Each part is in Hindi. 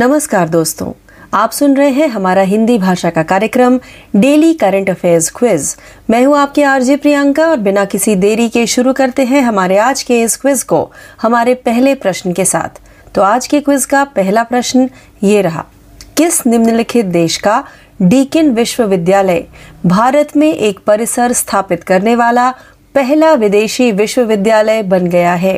नमस्कार दोस्तों, आप सुन रहे हैं हमारा हिंदी भाषा का कार्यक्रम डेली करंट अफेयर्स क्विज। मैं हूँ आपके आरजे प्रियंका और बिना किसी देरी के शुरू करते हैं हमारे आज के इस क्विज को, हमारे पहले प्रश्न के साथ। तो आज के क्विज का पहला प्रश्न ये रहा, किस निम्नलिखित देश का डीकिन विश्वविद्यालय भारत में एक परिसर स्थापित करने वाला पहला विदेशी विश्वविद्यालय बन गया है?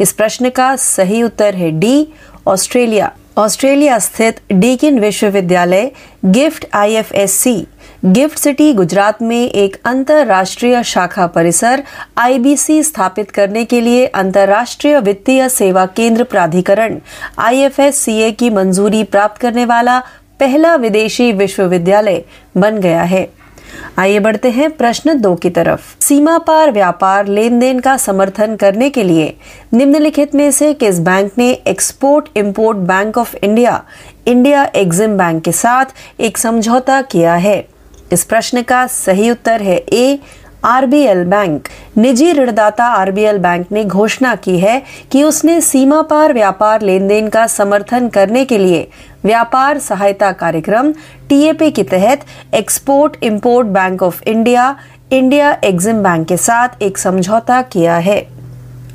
इस प्रश्न का सही उत्तर है डी, ऑस्ट्रेलिया। ऑस्ट्रेलिया स्थित डीकिन विश्वविद्यालय GIFT IFSC, GIFT City Gujarat में एक अंतर्राष्ट्रीय शाखा परिसर आईबीसी स्थापित करने के लिए अंतर्राष्ट्रीय वित्तीय सेवा केंद्र प्राधिकरण, आईएफएससीए की मंजूरी प्राप्त करने वाला पहला विदेशी विश्वविद्यालय बन गया है। आइए बढ़ते हैं प्रश्न दो की तरफ़। सीमा पार व्यापार लेन देन का समर्थन करने के लिए निम्नलिखित में से किस बैंक ने export import bank of India India Exim bank के साथ एक समझौता किया है? इस प्रश्न का सही उत्तर है ए आरबीएल बैंक, निजी ऋणदाता आरबीएल बैंक ने घोषणा की है कि उसने सीमा पार व्यापार लेन देन का समर्थन करने के लिए व्यापार सहायता कार्यक्रम, टीएपी के तहत export import bank of India India Exim bank के साथ एक समझौता किया है।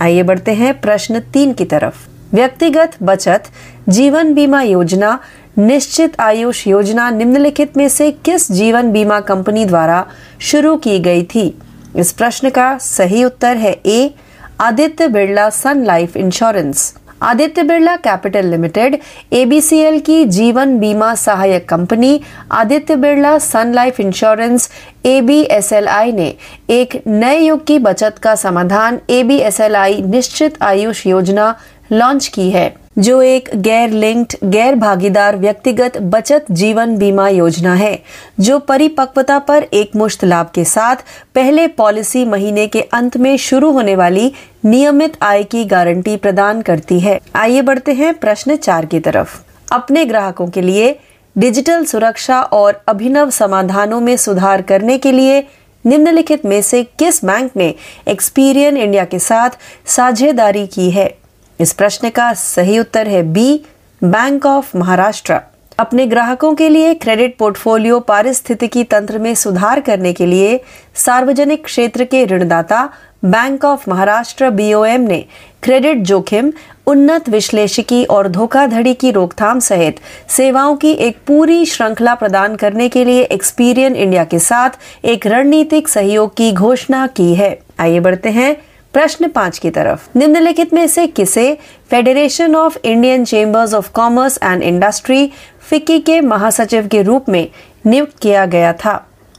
आइए बढ़ते हैं प्रश्न तीन की तरफ़। व्यक्तिगत बचत, जीवन बीमा योजना निश्चित आयुष योजना निम्नलिखित में से किस जीवन बीमा कंपनी द्वारा शुरू की गई थी? इस प्रश्न का सही उत्तर है A, Aditya Birla sun life insurance. Aditya Birla capital limited ABCL की जीवन बीमा सहायक company, Aditya Birla sun life insurance ABSLI ने एक नए युग की बचत का समाधान एबीएसएलआई निश्चित आयुष योजना लॉन्च की है। जो एक गैर लिंक्ड गैर भागीदार व्यक्तिगत बचत जीवन बीमा योजना है, जो परिपक्वता पर एक मुश्त लाभ के साथ पहले पॉलिसी महीने के अंत में शुरू होने वाली नियमित आय की गारंटी प्रदान करती है। आइए बढ़ते हैं प्रश्न चार की तरफ़। अपने ग्राहकों के लिए डिजिटल सुरक्षा और अभिनव समाधानों में सुधार करने के लिए निम्नलिखित में से किस बैंक ने एक्सपीरियन इंडिया के साथ साझेदारी की है? इस प्रश्न का सही उत्तर है बी बैंक ऑफ़ महाराष्ट्र अपने ग्राहकों के लिए क्रेडिट पोर्टफोलियो पारिस्थितिकी तंत्र में सुधार करने के लिए सार्वजनिक क्षेत्र के ऋणदाता बैंक ऑफ़ महाराष्ट्र बीओएम ने क्रेडिट जोखिम, उन्नत विश्लेषिकी और धोखाधड़ी की रोकथाम सहित सेवाओं की एक पूरी श्रृंखला प्रदान करने के लिए एक्सपीरियन इंडिया के साथ एक रणनीतिक सहयोग की घोषणा की है। आइए बढ़ते हैं प्रश्न पाँच की तरफ़। निम्नलिखित में से किसे Federation of Indian Chambers of Commerce and Industry FICCI के महासचिव के रूप में नियुक्त किया गया था?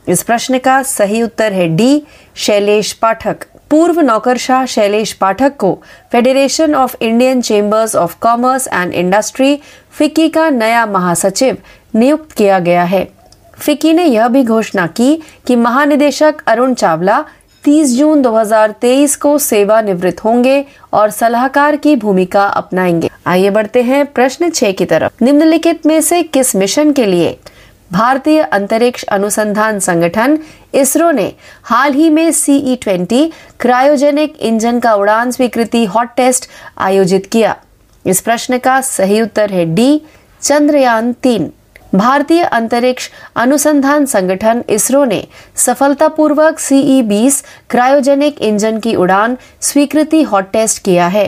इस प्रश्न का सही उत्तर है डी, शैलेश पाठक। पूर्व नौकरशाह शैलेश पाठक को Federation of Indian Chambers of Commerce and Industry FICCI का नया महासचिव नियुक्त किया गया है। फिक्की ने यह भी घोषणा की कि महानिदेशक अरुण चावला 30 जून 2023 को सेवानिवृत्त होंगे और सलाहकार की भूमिका अपनाएँगे। आइए बढ़ते हैं प्रश्न छह की तरफ़। निम्नलिखित में से किस मिशन के लिए भारतीय अंतरिक्ष अनुसंधान संगठन, इसरो ने हाल ही में सीई ट्वेंटी क्रायोजेनिक इंजन का उड़ान स्वीकृति हॉट टेस्ट आयोजित किया? इस प्रश्न का सही उत्तर है डी, चंद्रयान तीन। भारतीय अंतरिक्ष अनुसंधान संगठन इसरो ने सफलतापूर्वक सीई बीस क्रायोजेनिक इंजन की उड़ान स्वीकृति हॉट टेस्ट किया है।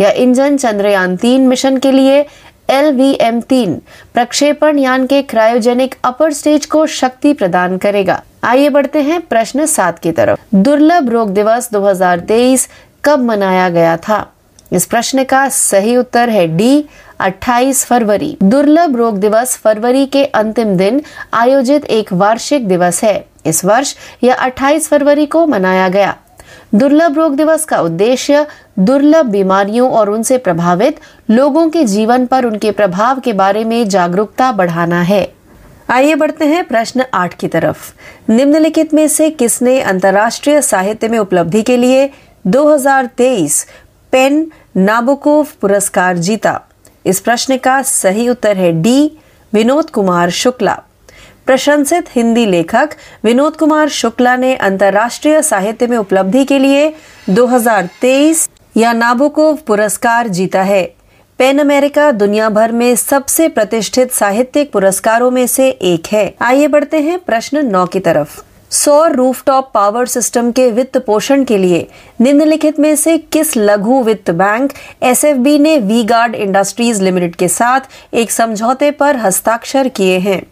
यह इंजन चंद्रयान तीन मिशन के लिए एल वी एम तीन प्रक्षेपण यान के क्रायोजेनिक अपर स्टेज को शक्ति प्रदान करेगा। आइए बढ़ते हैं प्रश्न सात की तरफ़। दुर्लभ रोग दिवस 2023 कब मनाया गया था? इस प्रश्न का सही उत्तर है डी 28 फरवरी। दुर्लभ रोग दिवस फरवरी के अंतिम दिन आयोजित एक वार्षिक दिवस है। इस वर्ष यह 28 फरवरी को मनाया गया। दुर्लभ रोग दिवस का उद्देश्य दुर्लभ बीमारियों और उनसे प्रभावित लोगों के जीवन पर उनके प्रभाव के बारे में जागरूकता बढ़ाना है। आइए बढ़ते हैं प्रश्न आठ की तरफ़। निम्नलिखित में से किसने अंतर्राष्ट्रीय साहित्य में उपलब्धि के लिए 2023 पेन नाबोकोव पुरस्कार जीता? इस प्रश्न का सही उत्तर है डी, विनोद कुमार शुक्ला। प्रशंसित हिंदी लेखक विनोद कुमार शुक्ला ने अंतर्राष्ट्रीय साहित्य में उपलब्धि के लिए 2023 या नाबोकोव पुरस्कार जीता है। पेन अमेरिका दुनिया भर में सबसे प्रतिष्ठित साहित्यिक पुरस्कारों में से एक है। आइए बढ़ते हैं प्रश्न नौ की तरफ़। सौर रूफटॉप पावर सिस्टम के वित्त पोषण के लिए निम्नलिखित में से किस लघु वित्त बैंक एसएफबी ने वी गार्ड इंडस्ट्रीज़ लिमिटेड के साथ एक समझौते पर हस्ताक्षर किए हैं?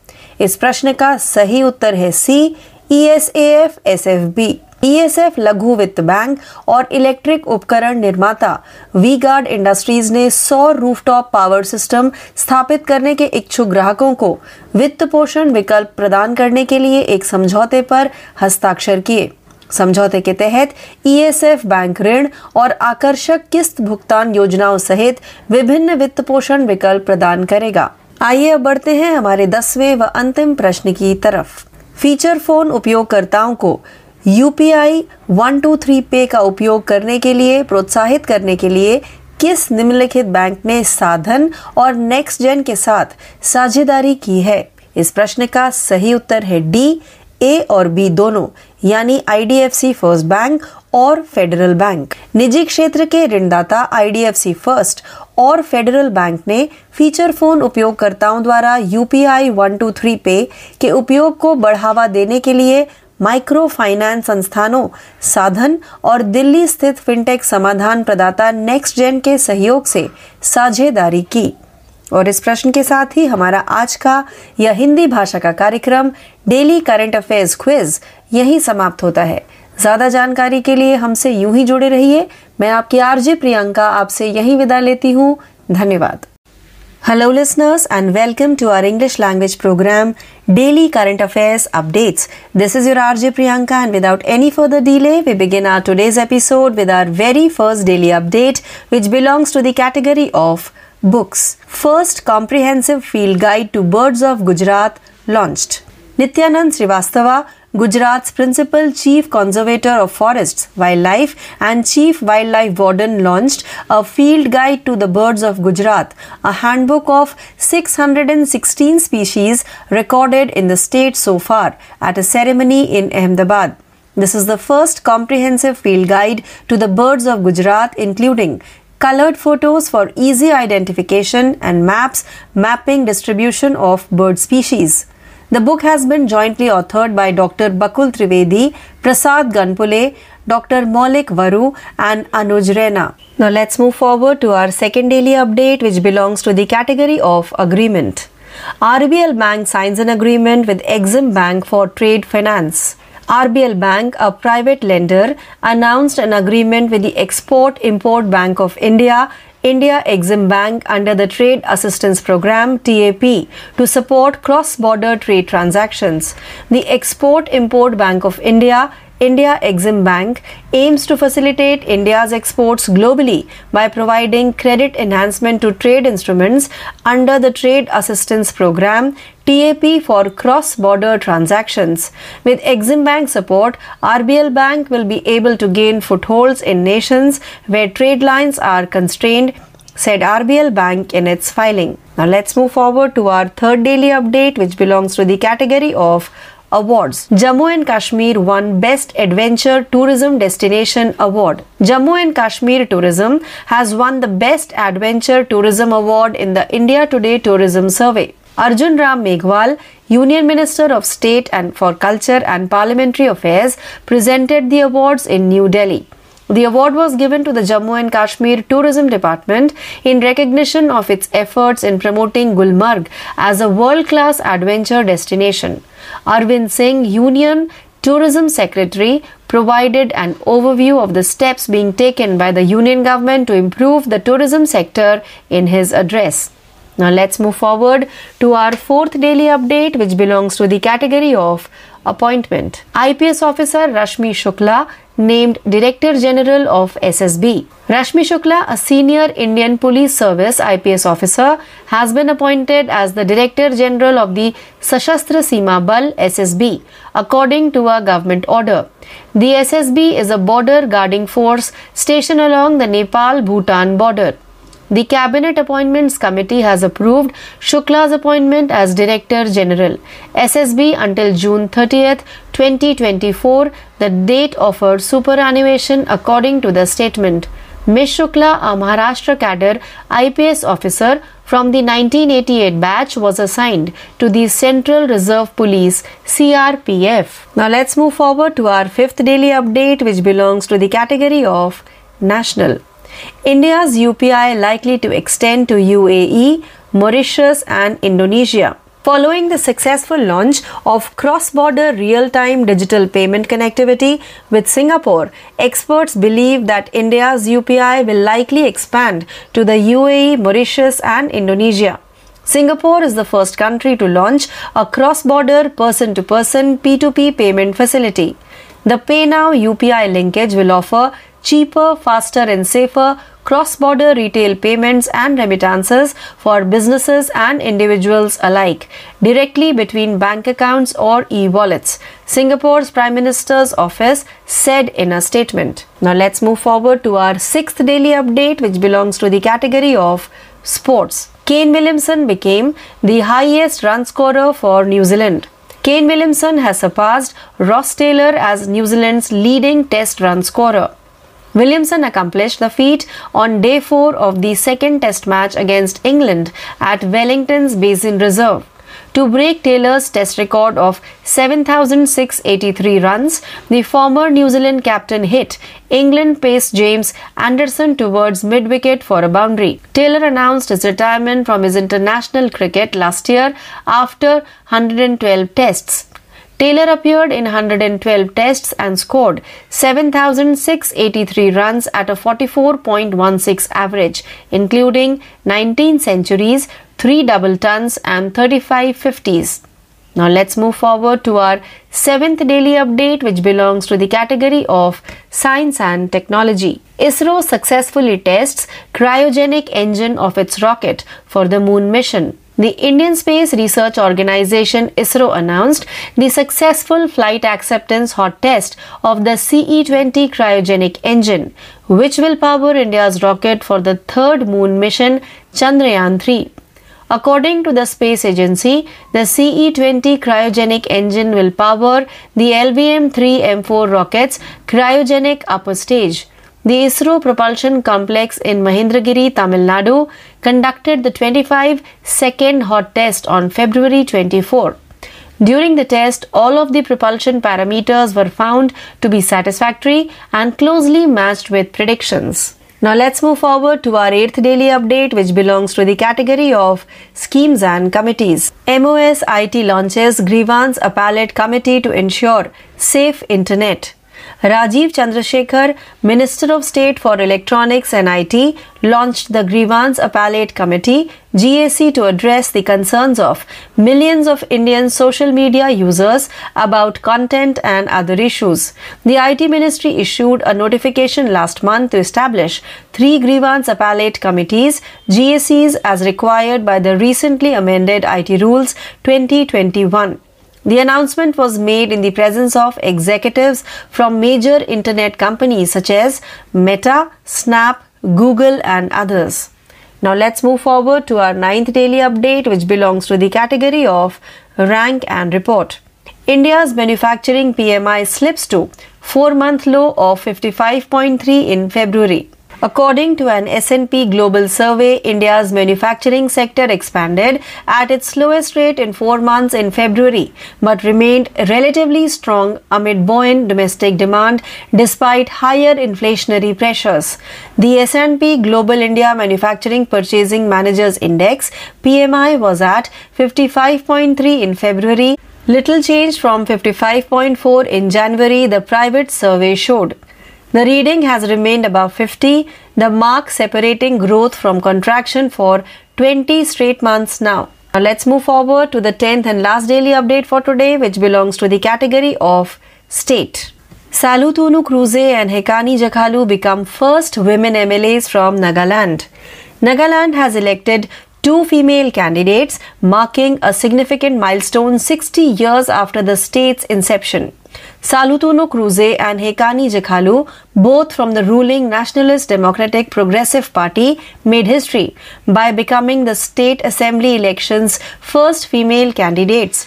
इस प्रश्न का सही उत्तर है C E S A F S F B ESAF लघु वित्त बैंक और इलेक्ट्रिक उपकरण निर्माता वी गार्ड इंडस्ट्रीज़ ने सौर रूफटॉप पावर सिस्टम स्थापित करने के इच्छुक ग्राहकों को वित्त पोषण विकल्प प्रदान करने के लिए एक समझौते पर हस्ताक्षर किए। समझौते के तहत ईएसएफ बैंक ऋण और आकर्षक किस्त भुगतान योजनाओं सहित विभिन्न वित्त पोषण विकल्प प्रदान करेगा। आइए अब बढ़ते हैं हमारे दसवें व अंतिम प्रश्न की तरफ़। फीचर फ़ोन उपयोगकर्ताओं को UPI one two three pay का उपयोग करने के लिए, प्रोत्साहित करने के लिए किस निम्नलिखित बैंक ने साधन और नेक्स्ट जेन के साथ साझेदारी की है? इस प्रश्न का सही उत्तर है डी, ए और बी दोनों, यानी आईडीएफसी फ़र्स्ट बैंक और फेडरल बैंक निजी क्षेत्र के ऋणदाता आईडीएफसी फ़र्स्ट और फेडरल बैंक ने फीचर फ़ोन उपयोगकर्ताओं द्वारा यूपीआई वन टू थ्री पे के उपयोग को बढ़ावा देने के लिए माइक्रो फाइनेंस संस्थानों, साधन और दिल्ली स्थित फिनटेक समाधान प्रदाता नेक्स्ट जेन के सहयोग से साझेदारी की। और इस प्रश्न के साथ ही हमारा आज का यह हिंदी भाषा का कार्यक्रम डेली करंट अफेयर्स क्विज यही समाप्त होता है। ज़्यादा जानकारी के लिए हमसे यूँ ही जुड़े रहिए। मैं आपकी आरजे प्रियंका आपसे यही विदा लेती हूँ। धन्यवाद। Hello, listeners, and welcome to our English language program, Daily Current Affairs Updates. This is your RJ Priyanka, and without any further delay, we begin our today's episode with our very first daily update, which belongs to the category of books. First comprehensive field guide to birds of Gujarat launched. Nityanand Srivastava Gujarat's principal chief conservator of forests, wildlife, and chief wildlife warden launched a field guide to the birds of Gujarat, a handbook of 616 species recorded in the state so far, at a ceremony in Ahmedabad. This is the first comprehensive field guide to the birds of Gujarat, including colored photos for easy identification and maps mapping distribution of bird species. The book has been jointly authored by Dr. Bakul Trivedi, Prasad Ganpule, Dr. Maulik Varu, and Anuj Rena. Now let's move forward to our second daily update, which belongs to the category of agreement. RBL Bank signs an agreement with Exim Bank for trade finance. RBL Bank, a private lender, announced an agreement with the Export Import Bank of India India Exim Bank under the Trade Assistance Program TAP to support cross border trade transactions. The Export Import Bank of India India Exim Bank aims to facilitate India's exports globally by providing credit enhancement to trade instruments under the Trade Assistance Program TAP for cross border transactions. With Exim Bank support, RBL Bank will be able to gain footholds in nations where trade lines are constrained said RBL Bank in its filing. Now let's move forward to our third daily update, which belongs to the category of awards. Jammu and Kashmir won Best Adventure Tourism Destination Award. Jammu and Kashmir Tourism has won the Best Adventure Tourism Award in the India Today Tourism Survey. Arjun Ram Meghwal, Union Minister of State and for Culture and Parliamentary Affairs, presented the awards in New Delhi. The award was given to the Jammu and Kashmir Tourism Department in recognition of its efforts in promoting Gulmarg as a world class adventure destination. Arvind Singh, Union Tourism Secretary, provided an overview of the steps being taken by the Union government to improve the tourism sector in his address. Now let's move forward to our fourth daily update, which belongs to the category of appointment. IPS officer Rashmi Shukla named Director General of SSB. Rashmi Shukla, a senior Indian Police Service IPS officer, has been appointed as the Director General of the Sashastra Seema Bal SSB, according to a government order. The SSB is a border guarding force stationed along the Nepal Bhutan border. The Cabinet Appointments Committee has approved Shukla's appointment as Director General SSB until June 30th, 2024, the date of her superannuation according to the statement. Miss Shukla, a Maharashtra cadre IPS officer from the 1988 batch, was assigned to the Central Reserve Police CRPF. Now let's move forward to our fifth daily update, which belongs to the category of national. India's UPI likely to extend to UAE, Mauritius, and Indonesia. Following the successful launch of cross border real time digital payment connectivity with Singapore, experts believe that India's UPI will likely expand to the UAE, Mauritius, and Indonesia. Singapore is the first country to launch a cross border person to person P2P payment facility. The PayNow UPI linkage will offer cheaper, faster, and safer cross border retail payments and remittances for businesses and individuals alike directly between bank accounts or e wallets, Singapore's Prime Minister's office said in a statement. Now let's move forward to our sixth daily update, which belongs to the category of sports. Kane Williamson became the highest run scorer for New Zealand. Kane Williamson has surpassed Ross Taylor as New Zealand's leading test run scorer. Williamson accomplished the feat on day 4 of the second test match against England at Wellington's Basin Reserve. To break Taylor's test record of 7,683 runs, the former New Zealand captain hit England pace James Anderson towards mid wicket for a boundary. Taylor announced his retirement from his international cricket last year after 112 tests. Taylor appeared in 112 tests and scored 7,683 runs at a 44.16 average, including 19 centuries, 3 double tons, and 35 50s. Now let's move forward to our seventh daily update, which belongs to the category of science and technology. ISRO successfully tests cryogenic engine of its rocket for the moon mission. The Indian Space Research Organization ISRO announced the successful flight acceptance hot test of the CE-20 cryogenic engine, which will power India's rocket for the third moon mission Chandrayaan-3. According to the space agency, the CE-20 cryogenic engine will power the LVM-3 M4 rocket's cryogenic upper stage. The ISRO propulsion complex in Mahendragiri, Tamil Nadu conducted the 25 second hot test on February 24. During the test, all of the propulsion parameters were found to be satisfactory and closely matched with predictions. Now let's move forward to our 8th daily update which belongs to the category of schemes and committees. MOS IT launches grievance appellate committee to ensure safe internet. Rajiv Chandrasekhar, Minister of State for Electronics and IT, launched the Grievance Appellate Committee GAC to address the concerns of millions of Indian social media users about content and other issues. The IT Ministry issued a notification last month to establish three Grievance Appellate Committees GACs as required by the recently amended IT Rules 2021. The announcement was made in the presence of executives from major internet companies such as Meta, Snap, Google, and others. Now let's move forward to our ninth daily update, which belongs to the category of rank and report. India's manufacturing PMI slips to 4 month low of 55.3 in February. According to an S&P Global survey, India's manufacturing sector expanded at its slowest rate in 4 months in February but remained relatively strong amid buoyant domestic demand despite higher inflationary pressures. The S&P Global India Manufacturing Purchasing Managers Index PMI was at 55.3 in February, little change from 55.4 in January the private survey showed. The reading has remained above 50, the mark separating growth from contraction for 20 straight months now. Now let's move forward to the 10th and last daily update for today, which belongs to the category of state. Salutunu Cruze and Hekani Jakhalu become first women MLAs from Nagaland. Nagaland has elected two female candidates, marking a significant milestone 60 years after the state's inception. Salutunu Cruze and Hekani Jakhalu, both from the ruling Nationalist Democratic Progressive Party, made history by becoming the state assembly election's first female candidates.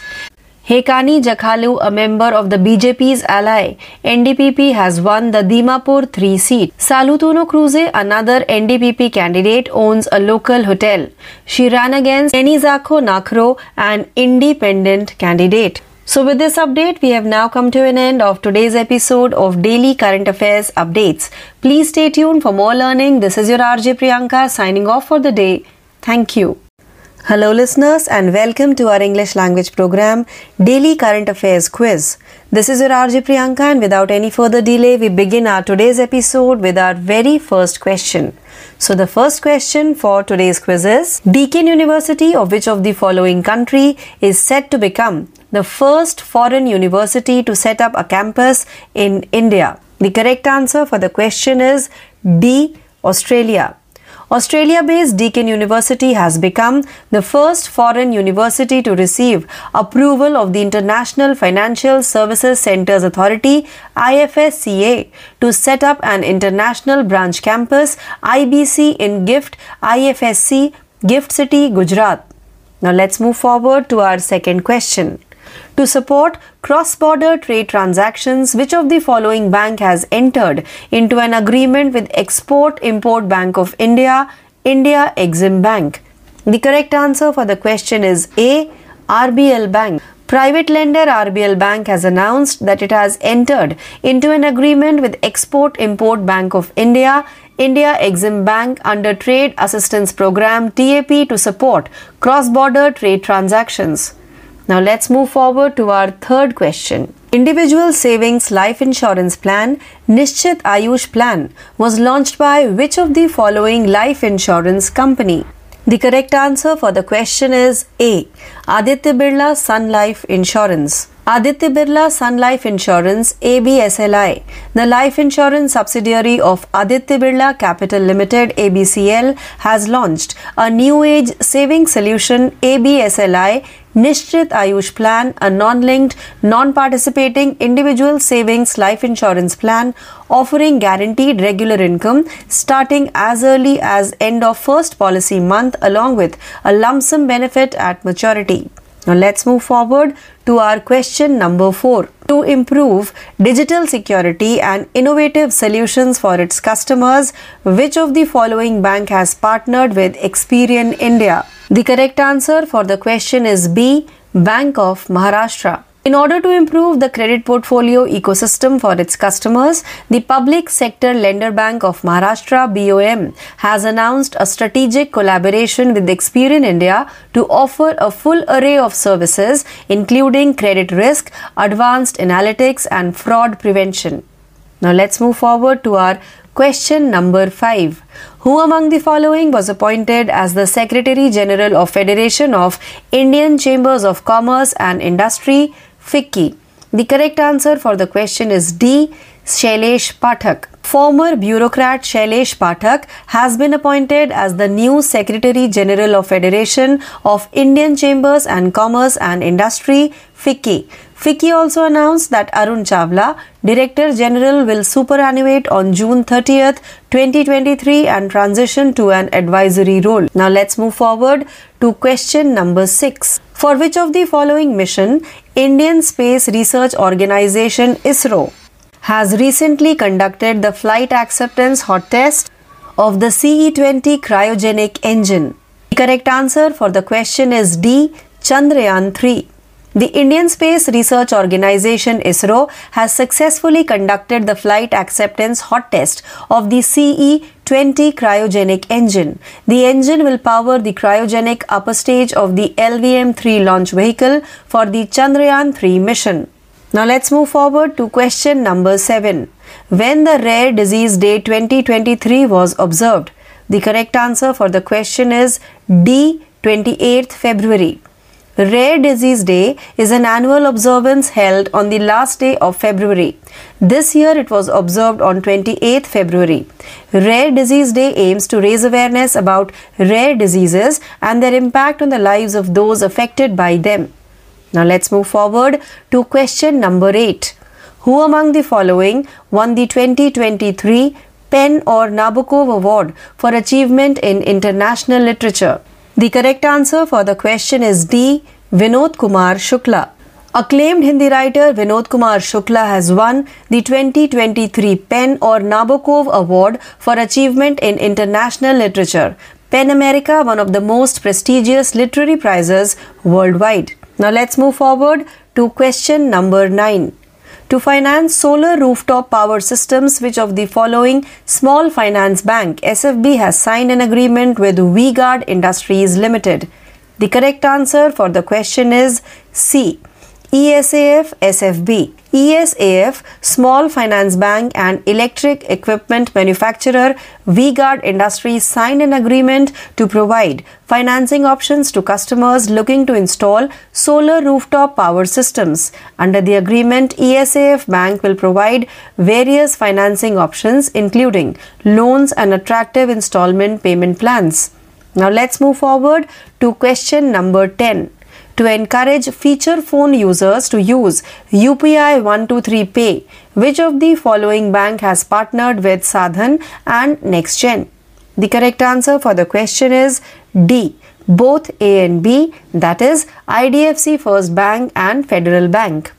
Hekani Jakhalu, a member of the BJP's ally NDPP, has won the Dimapur 3 seat. Salutono Cruze, another NDPP candidate, owns a local hotel. She ran against Enizako Nakro, an independent candidate. So, with this update, we have now come to an end of today's episode of Daily Current Affairs Updates. Please stay tuned for more learning. This is your RJ Priyanka signing off for the day. Thank you. Hello, listeners, and welcome to our English language program, Daily Current Affairs Quiz. This is your RJ Priyanka, and without any further delay, we begin our today's episode with our very first question. So, the first question for today's quiz is Deakin University, of which of the following country is said to become the first foreign university to set up a campus in India? The correct answer for the question is D. Australia. Australia based Deakin University has become the first foreign university to receive approval of the International Financial Services Centres Authority IFSCA to set up an international branch campus IBC in GIFT IFSC GIFT City, Gujarat. Now let's move forward to our second question. To support cross border trade transactions, which of the following bank has entered into an agreement with Export Import Bank of India, India Exim Bank? The correct answer for the question is A. RBL Bank. Private lender RBL Bank has announced that it has entered into an agreement with Export Import Bank of India, India Exim Bank under Trade Assistance Program TAP to support cross border trade transactions. Now let's move forward to our third question. Individual Savings Life Insurance Plan Nishchit Ayush Plan was launched by which of the following life insurance company? The correct answer for the question is A. Aditya Birla Sun Life Insurance. Aditya Birla Sun Life Insurance ABSLI, the life insurance subsidiary of Aditya Birla Capital Limited ABCL, has launched a new age saving solution ABSLI Nishchit Ayush Plan, a non linked, non participating individual savings life insurance plan offering guaranteed regular income starting as early as end of first policy month along with a lump sum benefit at maturity. Now let's move forward to our question number 4. To improve digital security and innovative solutions for its customers, which of the following bank has partnered with Experian India? The correct answer for the question is B. Bank of Maharashtra. In order to improve the credit portfolio ecosystem for its customers, the Public Sector Lender Bank of Maharashtra BOM has announced a strategic collaboration with Experian India to offer a full array of services including credit risk, advanced analytics and fraud prevention. Now let's move forward to our question number 5. Who among the following was appointed as the Secretary General of Federation of Indian Chambers of Commerce and Industry FICCI. The correct answer for the question is D. Shailesh Pathak. Former bureaucrat Shailesh Pathak has been appointed as the new Secretary General of Federation of Indian Chambers and Commerce and Industry FICCI. FICCI also announced that Arun Chavla, Director General, will superannuate on June 30th, 2023 and transition to an advisory role. Now let's move forward to question number 6. For which of the following mission Indian Space Research Organization ISRO has recently conducted the flight acceptance hot test of the CE20 cryogenic engine? The correct answer for the question is D. Chandrayaan 3. The Indian Space Research Organization ISRO has successfully conducted the flight acceptance hot test of the CE 20 cryogenic engine. The engine will power the cryogenic upper stage of the LVM 3 launch vehicle for the Chandrayaan 3 mission. Now let's move forward to question number 7. When the Rare Disease Day 2023 was observed? The correct answer for the question is D 28th February. Rare Disease Day is an annual observance held on the last day of February. This year it was observed on 28th February. Rare Disease Day aims to raise awareness about rare diseases and their impact on the lives of those affected by them. Now let's move forward to question number 8. Who among the following won the 2023 PEN or Nabokov Award for Achievement in International Literature? The correct answer for the question is D. Vinod Kumar Shukla. Acclaimed Hindi writer Vinod Kumar Shukla has won the 2023 PEN or Nabokov Award for Achievement in International Literature. PEN America, one of the most prestigious literary prizes worldwide. Now let's move forward to question number 9. To finance solar rooftop power systems, which of the following small finance bank SFB has signed an agreement with VGuard Industries Limited? The correct answer for the question is C. ESAF SFB. ESAF, Small Finance Bank and Electric Equipment Manufacturer VGuard Industries signed an agreement to provide financing options to customers looking to install solar rooftop power systems. Under the agreement, ESAF Bank will provide various financing options including loans and attractive installment payment plans. Now let's move forward to question number 10 to encourage feature phone users to use UPI 123 Pay. Which of the following bank has partnered with Sadhan and NextGen? The correct answer for the question is D. Both A and B, that is IDFC First Bank and Federal Bank.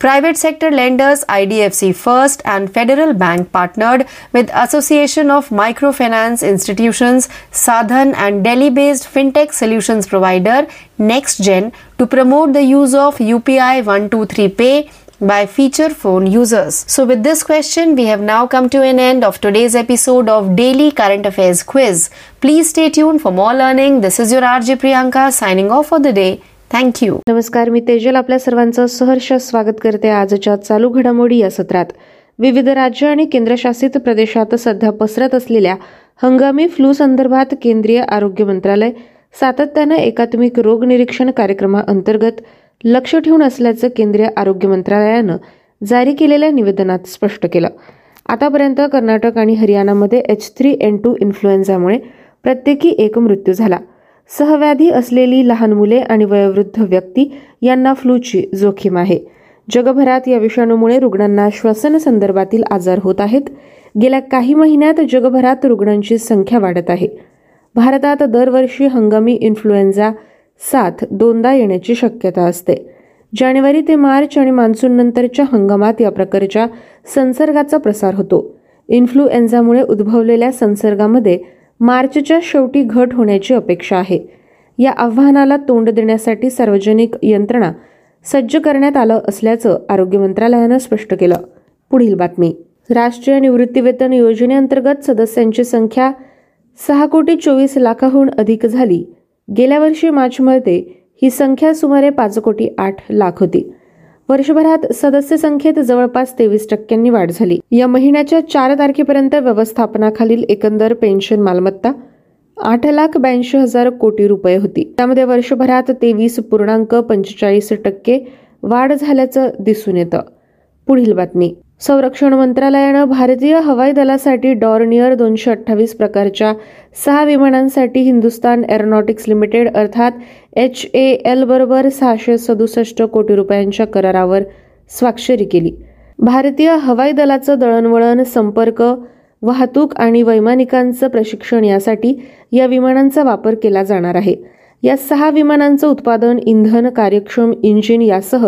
Private sector lenders IDFC First and Federal Bank partnered with Association of Microfinance Institutions Sadhan and Delhi-based fintech solutions provider NextGen to promote the use of UPI 123 Pay by feature phone users. So, with this question, we have now come to an end of today's episode of Daily Current Affairs Quiz. Please stay tuned for more learning. This is your RJ Priyanka signing off for the day. Thank you नमस्कार मी तेजल. आपल्या सर्वांचं सहर्ष स्वागत करते आजच्या चालू घडामोडी या सत्रात. विविध राज्य आणि केंद्रशासित प्रदेशात सध्या पसरत असलेल्या हंगामी फ्लू संदर्भात केंद्रीय आरोग्य मंत्रालय सातत्यानं एकात्मिक रोग निरीक्षण कार्यक्रमाअंतर्गत लक्ष ठेवून असल्याचं केंद्रीय आरोग्य मंत्रालयानं जारी केलेल्या निवेदनात स्पष्ट केलं. आतापर्यंत कर्नाटक आणि हरियाणामध्ये एच थ्री एन टू इन्फ्लुएन्झामुळे प्रत्येकी एक मृत्यू झाला. सहव्याधी असलेली लहान मुले आणि वयोवृद्ध व्यक्ती यांना फ्लूची जोखीम आहे. जगभरात या विषाणूमुळे रुग्णांना श्वसन संदर्भातील आजार होत आहेत. गेल्या काही महिन्यात जगभरात रुग्णांची संख्या वाढत आहे. भारतात दरवर्षी हंगामी इन्फ्लुएन्झा साथ दोनदा येण्याची शक्यता असते. जानेवारी ते मार्च आणि मान्सून नंतरच्या हंगामात या प्रकारच्या संसर्गाचा प्रसार होतो. इन्फ्लुएन्झामुळे उद्भवलेल्या संसर्गामध्ये मार्चच्या शेवटी घट होण्याची अपेक्षा आहे. या आव्हानाला तोंड देण्यासाठी सार्वजनिक यंत्रणा सज्ज करण्यात आलं असल्याचं आरोग्य मंत्रालयानं स्पष्ट केलं. पुढील बातमी. राष्ट्रीय निवृत्तीवेतन योजनेअंतर्गत सदस्यांची संख्या सहा कोटी चोवीस लाखाहून अधिक झाली. गेल्या वर्षी मार्चमध्ये ही संख्या सुमारे पाच कोटी आठ लाख होती. वर्षभरात सदस्य संख्येत जवळपास तेवीस टक्क्यांनी वाढ झाली. या महिन्याच्या चार तारखेपर्यंत व्यवस्थापनाखालील एकंदर पेन्शन मालमत्ता आठ लाख ब्याऐंशी हजार कोटी रुपये होती. त्यामध्ये वर्षभरात तेवीस पूर्णांक पंचेचाळीस टक्के वाढ झाल्याचं दिसून येतं. पुढील बातमी. संरक्षण मंत्रालयानं भारतीय हवाई दलासाठी डॉर्नियर दोनशे अठ्ठावीस प्रकारच्या सहा विमानांसाठी हिंदुस्तान एरोनॉटिक्स लिमिटेड अर्थात एच ए एल बरोबर सहाशे सदुसष्ट कोटी रुपयांच्या करारावर स्वाक्षरी केली. भारतीय हवाई दलाचं दळणवळण संपर्क वाहतूक आणि वैमानिकांचं प्रशिक्षण यासाठी या विमानांचा वापर केला जाणार आहे. या सहा विमानांचं उत्पादन इंधन कार्यक्षम इंजिन यासह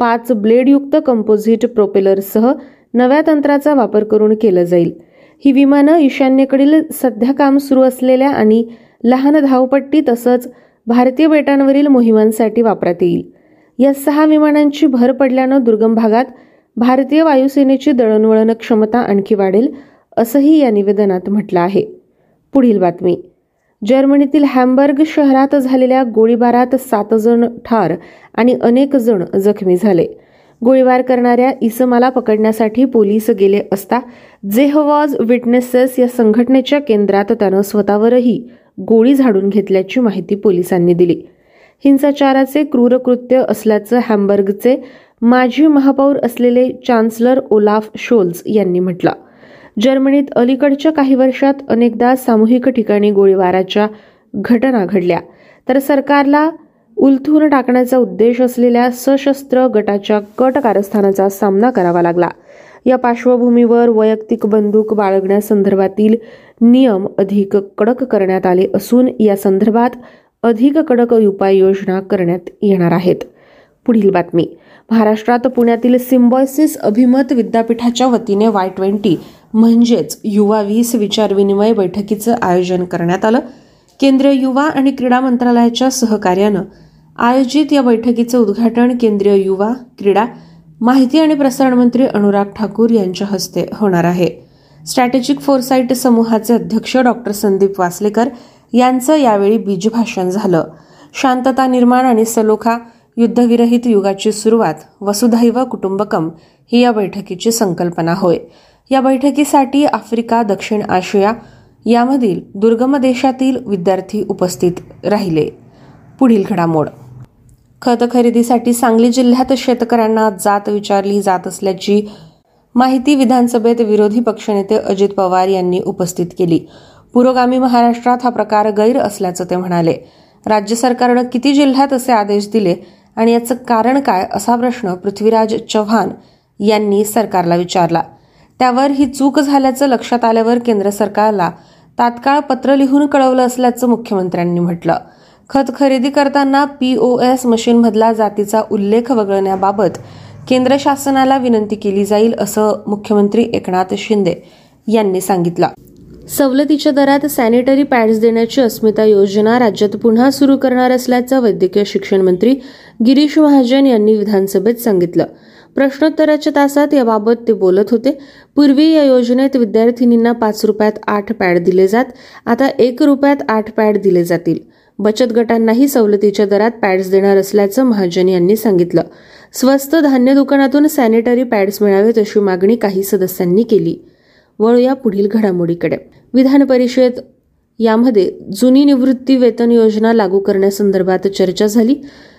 पाच ब्लेडयुक्त कंपोझिट प्रोपेलरसह नव्या तंत्राचा वापर करून केलं जाईल. ही विमानं ईशान्येकडील सध्या काम सुरू असलेल्या आणि लहान धावपट्टी तसंच भारतीय बेटांवरील मोहिमांसाठी वापरात येईल. या सहा विमानांची भर पडल्यानं दुर्गम भागात भारतीय वायुसेनेची दळणवळण क्षमता आणखी वाढेल असंही या निवेदनात म्हटलं आहे. पुढील बातमी. जर्मनीतील हॅम्बर्ग शहरात झालेल्या गोळीबारात सात जण ठार आणि अनेक जण जखमी झाले. गोळीबार करणाऱ्या इसमाला पकडण्यासाठी पोलीस गेले असता जेहवॉज विटनेसेस या संघटनेच्या केंद्रात त्यानं स्वतःवरही गोळी झाडून घेतल्याची माहिती पोलिसांनी दिली. हिंसाचाराचे क्रूरकृत्य असल्याचं हॅम्बर्गचे माजी महापौर असलेले चान्सलर ओलाफ शोल्स यांनी म्हटलं. जर्मनीत अलीकडच्या काही वर्षात अनेकदा सामूहिक ठिकाणी गोळीबाराच्या घटना घडल्या. तर सरकारला उलथून टाकण्याचा उद्देश असलेल्या सशस्त्र गटाच्या कट कारस्थानाचा सामना करावा लागला. या पार्श्वभूमीवर वैयक्तिक बंदूक बाळगण्यासंदर्भातील नियम अधिक कडक करण्यात आले असून या संदर्भात अधिक कडक उपाययोजना करण्यात येणार आहेत. पुढील बातमी. महाराष्ट्रात पुण्यातील सिम्बॉयसिस अभिमत विद्यापीठाच्या वतीने वाय ट्वेंटी म्हणजेच युवा वीस विचारविनिमय बैठकीचं आयोजन करण्यात आलं. केंद्रीय युवा आणि क्रीडा मंत्रालयाच्या सहकार्यानं आयोजित या बैठकीचं उद्घाटन केंद्रीय युवा क्रीडा माहिती आणि प्रसारण मंत्री अनुराग ठाकूर यांच्या हस्ते होणार आहे. स्ट्रॅटेजिक फोरसाईट समूहाचे अध्यक्ष डॉक्टर संदीप वासलेकर यांचं यावेळी बीजभाषण झालं. शांतता निर्माण आणि सलोखा युद्धविरहित युगाची सुरुवात वसुधैव कुटुंबकम ही या बैठकीची संकल्पना होय. या बैठकीसाठी आफ्रिका दक्षिण आशिया यामधील दुर्गम देशातील विद्यार्थी उपस्थित राहिले. पुढील घडामोड. खत खरेदीसाठी सांगली जिल्ह्यात शेतकऱ्यांना जात विचारली जात असल्याची माहिती विधानसभेत विरोधी पक्षनेते अजित पवार यांनी उपस्थित केली. पुरोगामी महाराष्ट्रात हा प्रकार गैर असल्याचं ते म्हणाले. राज्य सरकारनं किती जिल्ह्यात असे आदेश दिले आणि याचं कारण काय असा प्रश्न पृथ्वीराज चव्हाण यांनी सरकारला विचारला. त्यावर ही चूक झाल्याचं लक्षात आल्यावर केंद्र सरकारला तात्काळ पत्र लिहून कळवलं असल्याचं मुख्यमंत्र्यांनी म्हटलं. खत खरेदी करताना पीओएस मशीनमधला जातीचा उल्लेख वगळण्याबाबत केंद्र शासनाला विनंती केली जाईल असं मुख्यमंत्री एकनाथ शिंदे यांनी सांगितलं. सवलतीच्या दरात सॅनिटरी पॅड्स देण्याची अस्मिता योजना राज्यात पुन्हा सुरू करणार असल्याचं वैद्यकीय शिक्षण मंत्री गिरीश महाजन यांनी विधानसभेत सांगितलं. प्रश्नोत्तराच्या तासात याबाबत ते बोलत होते. पूर्वी या योजनेत विद्यार्थिनींना पाच रुपयात आठ पॅड दिले जात आता एक रुपयात आठ पॅड दिले जातील. बचत गटांनाही सवलतीच्या दरात पॅड्स देणार असल्याचं महाजन यांनी सांगितलं. स्वस्त धान्य दुकानातून सॅनिटरी पॅड्स मिळावेत अशी मागणी काही सदस्यांनी केली. वळूया पुढील घडामोडीकडे. विधान परिषद यामध्ये जुनी निवृत्ती वेतन योजना लागू करण्यासंदर्भात चर्चा झाली.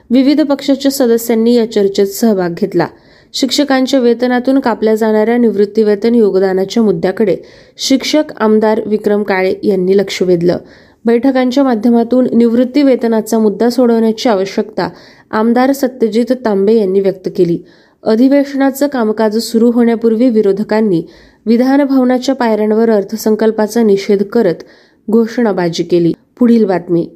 विविध पक्षाच्या सदस्यांनी या चर्चेत सहभाग घेतला. शिक्षकांच्या वेतनातून कापल्या जाणाऱ्या निवृत्तीवेतन योगदानाच्या मुद्द्याकडे शिक्षक आमदार विक्रम काळे यांनी लक्ष वेधलं. बैठकांच्या माध्यमातून निवृत्ती वेतनाचा मुद्दा सोडवण्याची आवश्यकता आमदार सत्यजित तांबे यांनी व्यक्त केली. अधिवेशनाचं कामकाज सुरू होण्यापूर्वी विरोधकांनी विधानभवनाच्या पायऱ्यांवर अर्थसंकल्पाचा निषेध करत घोषणाबाजी केली. पुढील बातमी.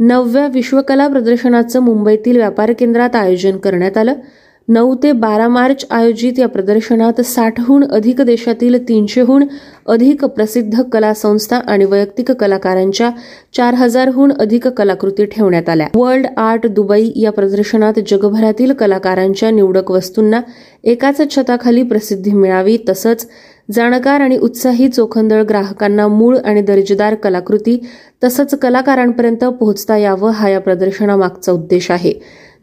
नवव्या विश्वकला प्रदर्शनाचं मुंबईतील व्यापार केंद्रात आयोजन करण्यात आलं. नऊ ते बारा मार्च आयोजित या प्रदर्शनात साठहून अधिक देशातील तीनशेहून अधिक प्रसिद्ध कला संस्था आणि वैयक्तिक कलाकारांच्या चार हजारहून अधिक कलाकृती ठेवण्यात आल्या. वर्ल्ड आर्ट दुबई या प्रदर्शनात जगभरातील कलाकारांच्या निवडक वस्तूंना एकाच छताखाली प्रसिद्धी मिळावी तसंच जाणकार आणि उत्साही चोखंदळ ग्राहकांना मूळ आणि दर्जेदार कलाकृती तसंच कलाकारांपर्यंत पोहोचता यावं हा या प्रदर्शनामागचा उद्देश आहे.